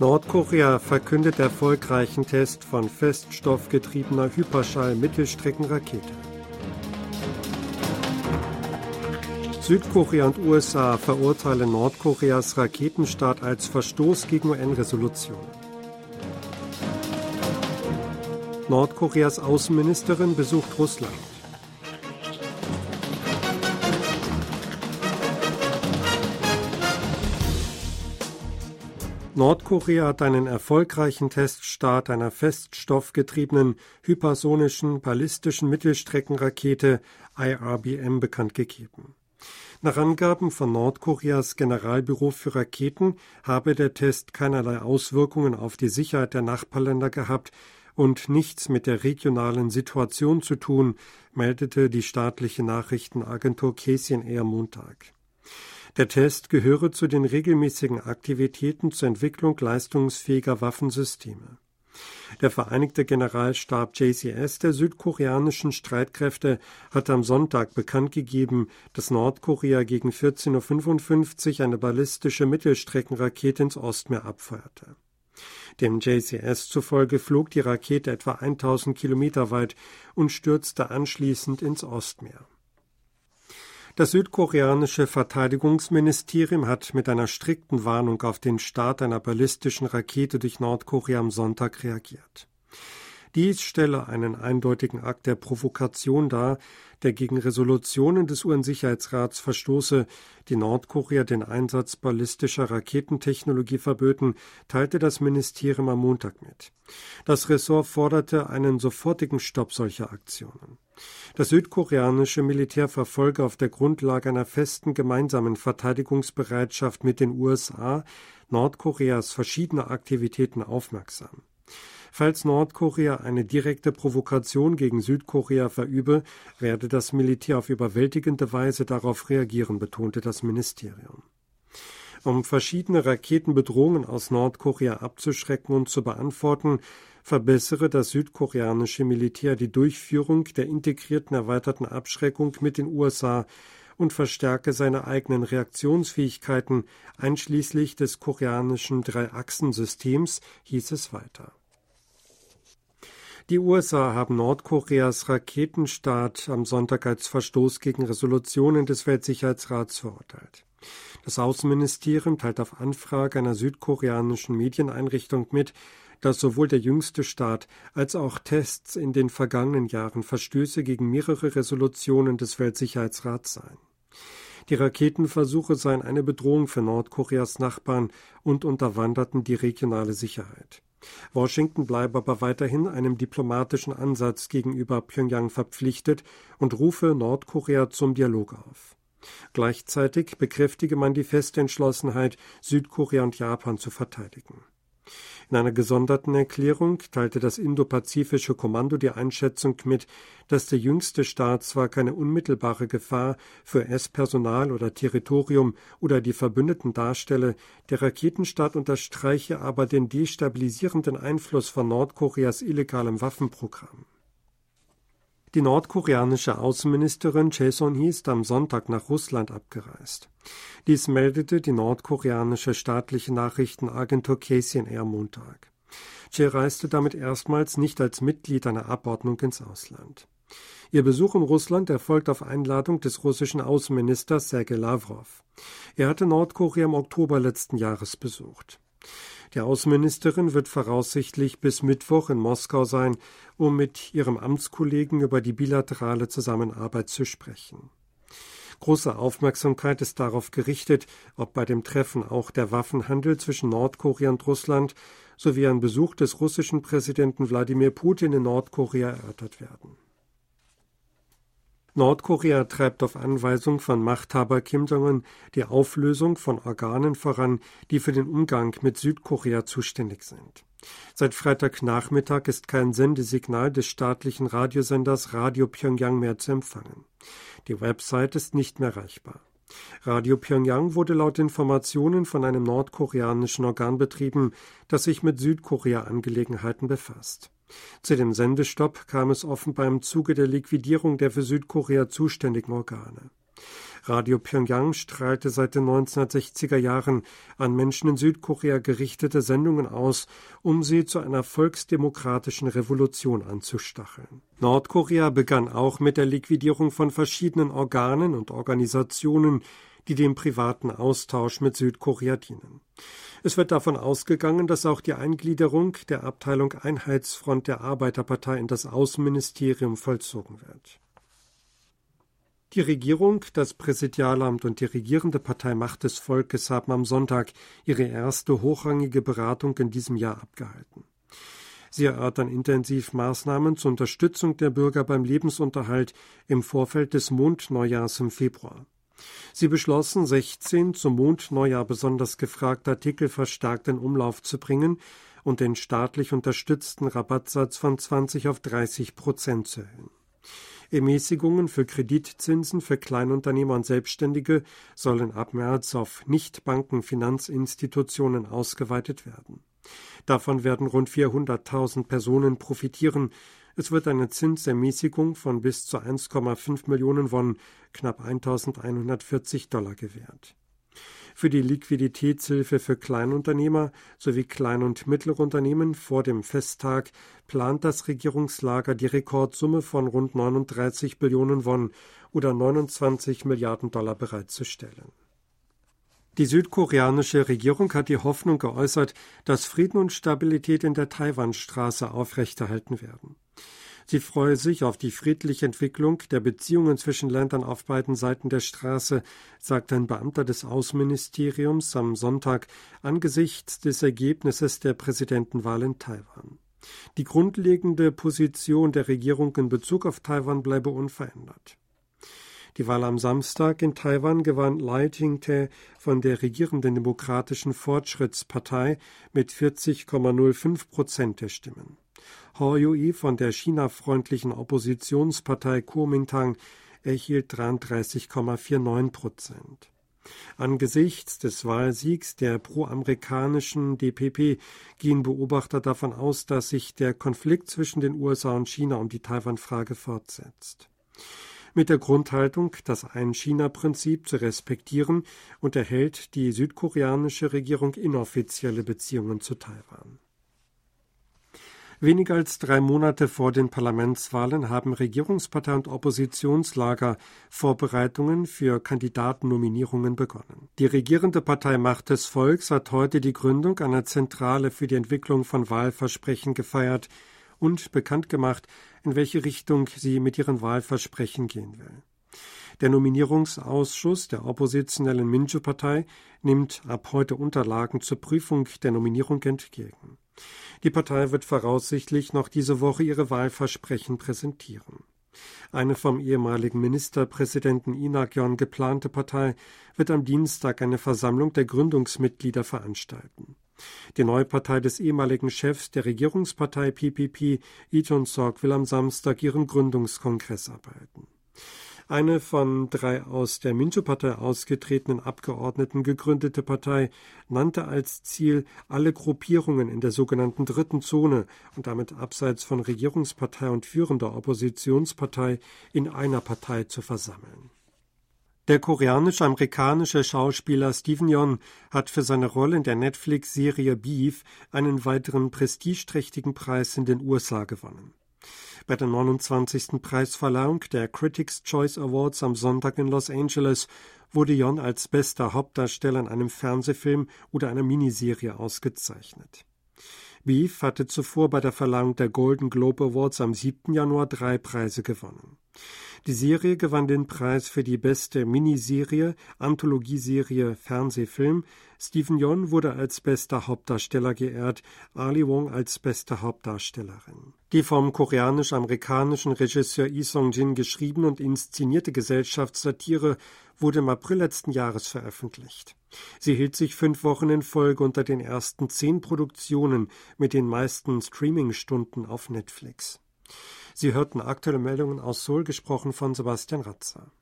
Nordkorea verkündet erfolgreichen Test von feststoffgetriebener Hyperschall-Mittelstreckenrakete. Südkorea und USA verurteilen Nordkoreas Raketenstart als Verstoß gegen UN-Resolutionen. Nordkoreas Außenministerin besucht Russland. Nordkorea hat einen erfolgreichen Teststart einer feststoffgetriebenen hypersonischen ballistischen Mittelstreckenrakete IRBM bekannt gegeben. Nach Angaben von Nordkoreas Generalbüro für Raketen habe der Test keinerlei Auswirkungen auf die Sicherheit der Nachbarländer gehabt und nichts mit der regionalen Situation zu tun, meldete die staatliche Nachrichtenagentur KCNA am Montag. Der Test gehöre zu den regelmäßigen Aktivitäten zur Entwicklung leistungsfähiger Waffensysteme. Der Vereinigte Generalstab JCS der südkoreanischen Streitkräfte hat am Sonntag bekannt gegeben, dass Nordkorea gegen 14.55 Uhr eine ballistische Mittelstreckenrakete ins Ostmeer abfeuerte. Dem JCS zufolge flog die Rakete etwa 1000 Kilometer weit und stürzte anschließend ins Ostmeer. Das südkoreanische Verteidigungsministerium hat mit einer strikten Warnung auf den Start einer ballistischen Rakete durch Nordkorea am Sonntag reagiert. Dies stelle einen eindeutigen Akt der Provokation dar, der gegen Resolutionen des UN-Sicherheitsrats verstoße, die Nordkorea den Einsatz ballistischer Raketentechnologie verböten, teilte das Ministerium am Montag mit. Das Ressort forderte einen sofortigen Stopp solcher Aktionen. Das südkoreanische Militär verfolge auf der Grundlage einer festen gemeinsamen Verteidigungsbereitschaft mit den USA Nordkoreas verschiedene Aktivitäten aufmerksam. Falls Nordkorea eine direkte Provokation gegen Südkorea verübe, werde das Militär auf überwältigende Weise darauf reagieren, betonte das Ministerium. Um verschiedene Raketenbedrohungen aus Nordkorea abzuschrecken und zu beantworten, verbessere das südkoreanische Militär die Durchführung der integrierten erweiterten Abschreckung mit den USA und verstärke seine eigenen Reaktionsfähigkeiten einschließlich des koreanischen Drei-Achsen-Systems, hieß es weiter. Die USA haben Nordkoreas Raketenstart am Sonntag als Verstoß gegen Resolutionen des Weltsicherheitsrats verurteilt. Das Außenministerium teilt auf Anfrage einer südkoreanischen Medieneinrichtung mit, dass sowohl der jüngste Staat als auch Tests in den vergangenen Jahren Verstöße gegen mehrere Resolutionen des Weltsicherheitsrats seien. Die Raketenversuche seien eine Bedrohung für Nordkoreas Nachbarn und unterwanderten die regionale Sicherheit. Washington bleibe aber weiterhin einem diplomatischen Ansatz gegenüber Pyongyang verpflichtet und rufe Nordkorea zum Dialog auf. Gleichzeitig bekräftige man die feste Entschlossenheit, Südkorea und Japan zu verteidigen. In einer gesonderten Erklärung teilte das Indopazifische Kommando die Einschätzung mit, dass der jüngste Staat zwar keine unmittelbare Gefahr für US-Personal oder Territorium oder die Verbündeten darstelle, der Raketenstaat unterstreiche aber den destabilisierenden Einfluss von Nordkoreas illegalem Waffenprogramm. Die nordkoreanische Außenministerin Chae Son-hee ist am Sonntag nach Russland abgereist. Dies meldete die nordkoreanische staatliche Nachrichtenagentur KCNA am Montag. Chae reiste damit erstmals nicht als Mitglied einer Abordnung ins Ausland. Ihr Besuch in Russland erfolgt auf Einladung des russischen Außenministers Sergei Lavrov. Er hatte Nordkorea im Oktober letzten Jahres besucht. Die Außenministerin wird voraussichtlich bis Mittwoch in Moskau sein, um mit ihrem Amtskollegen über die bilaterale Zusammenarbeit zu sprechen. Große Aufmerksamkeit ist darauf gerichtet, ob bei dem Treffen auch der Waffenhandel zwischen Nordkorea und Russland sowie ein Besuch des russischen Präsidenten Wladimir Putin in Nordkorea erörtert werden. Nordkorea treibt auf Anweisung von Machthaber Kim Jong-un die Auflösung von Organen voran, die für den Umgang mit Südkorea zuständig sind. Seit Freitagnachmittag ist kein Sendesignal des staatlichen Radiosenders Radio Pyongyang mehr zu empfangen. Die Website ist nicht mehr erreichbar. Radio Pyongyang wurde laut Informationen von einem nordkoreanischen Organ betrieben, das sich mit Südkorea-Angelegenheiten befasst. Zu dem Sendestopp kam es offenbar im Zuge der Liquidierung der für Südkorea zuständigen Organe. Radio Pyongyang strahlte seit den 1960er Jahren an Menschen in Südkorea gerichtete Sendungen aus, um sie zu einer volksdemokratischen Revolution anzustacheln. Nordkorea begann auch mit der Liquidierung von verschiedenen Organen und Organisationen, die dem privaten Austausch mit Südkorea dienen. Es wird davon ausgegangen, dass auch die Eingliederung der Abteilung Einheitsfront der Arbeiterpartei in das Außenministerium vollzogen wird. Die Regierung, das Präsidialamt und die regierende Partei Macht des Volkes haben am Sonntag ihre erste hochrangige Beratung in diesem Jahr abgehalten. Sie erörtern intensiv Maßnahmen zur Unterstützung der Bürger beim Lebensunterhalt im Vorfeld des Mondneujahrs im Februar. Sie beschlossen, 16 zum Mondneujahr besonders gefragte Artikel verstärkt in Umlauf zu bringen und den staatlich unterstützten Rabattsatz von 20 auf 30 Prozent zu erhöhen. Ermäßigungen für Kreditzinsen für Kleinunternehmer und Selbstständige sollen ab März auf Nichtbankenfinanzinstitutionen ausgeweitet werden. Davon werden rund 400.000 Personen profitieren, es wird eine Zinsermäßigung von bis zu 1,5 Millionen Won, knapp 1140 Dollar gewährt. Für die Liquiditätshilfe für Kleinunternehmer sowie Klein- und mittlere Unternehmen vor dem Festtag plant das Regierungslager die Rekordsumme von rund 39 Billionen Won oder 29 Milliarden Dollar bereitzustellen. Die südkoreanische Regierung hat die Hoffnung geäußert, dass Frieden und Stabilität in der Taiwanstraße aufrechterhalten werden. Sie freue sich auf die friedliche Entwicklung der Beziehungen zwischen Ländern auf beiden Seiten der Straße, sagte ein Beamter des Außenministeriums am Sonntag angesichts des Ergebnisses der Präsidentenwahl in Taiwan. Die grundlegende Position der Regierung in Bezug auf Taiwan bleibe unverändert. Die Wahl am Samstag in Taiwan gewann Lai Ching-te von der regierenden Demokratischen Fortschrittspartei mit 40,05 Prozent der Stimmen. Yui von der China-freundlichen Oppositionspartei Kuomintang erhielt 33,49 Prozent. Angesichts des Wahlsiegs der proamerikanischen DPP gehen Beobachter davon aus, dass sich der Konflikt zwischen den USA und China um die Taiwan-Frage fortsetzt. Mit der Grundhaltung, das Ein-China-Prinzip zu respektieren, unterhält die südkoreanische Regierung inoffizielle Beziehungen zu Taiwan. Weniger als drei Monate vor den Parlamentswahlen haben Regierungspartei und Oppositionslager Vorbereitungen für Kandidatennominierungen begonnen. Die regierende Partei Macht des Volks hat heute die Gründung einer Zentrale für die Entwicklung von Wahlversprechen gefeiert und bekannt gemacht, in welche Richtung sie mit ihren Wahlversprechen gehen will. Der Nominierungsausschuss der oppositionellen Minju-Partei nimmt ab heute Unterlagen zur Prüfung der Nominierung entgegen. Die Partei wird voraussichtlich noch diese Woche ihre Wahlversprechen präsentieren. Eine vom ehemaligen Ministerpräsidenten Inakyon geplante Partei wird am Dienstag eine Versammlung der Gründungsmitglieder veranstalten. Die neue Partei des ehemaligen Chefs der Regierungspartei PPP, Iton Sok, will am Samstag ihren Gründungskongress abhalten. Eine von drei aus der Mincho-Partei ausgetretenen Abgeordneten gegründete Partei nannte als Ziel, alle Gruppierungen in der sogenannten dritten Zone und damit abseits von Regierungspartei und führender Oppositionspartei in einer Partei zu versammeln. Der koreanisch-amerikanische Schauspieler Steven Yeun hat für seine Rolle in der Netflix-Serie Beef einen weiteren prestigeträchtigen Preis in den USA gewonnen. Bei der 29. Preisverleihung der Critics' Choice Awards am Sonntag in Los Angeles wurde Jon als bester Hauptdarsteller in einem Fernsehfilm oder einer Miniserie ausgezeichnet. Beef hatte zuvor bei der Verleihung der Golden Globe Awards am 7. Januar drei Preise gewonnen. Die Serie gewann den Preis für die beste Miniserie, Anthologieserie, Fernsehfilm. Stephen Yeun wurde als bester Hauptdarsteller geehrt, Ali Wong als beste Hauptdarstellerin. Die vom koreanisch-amerikanischen Regisseur Lee Song-jin geschriebene und inszenierte Gesellschaftssatire wurde im April letzten Jahres veröffentlicht. Sie hielt sich fünf Wochen in Folge unter den ersten zehn Produktionen mit den meisten Streaming-Stunden auf Netflix. Sie hörten aktuelle Meldungen aus Seoul, gesprochen von Sebastian Ratzer.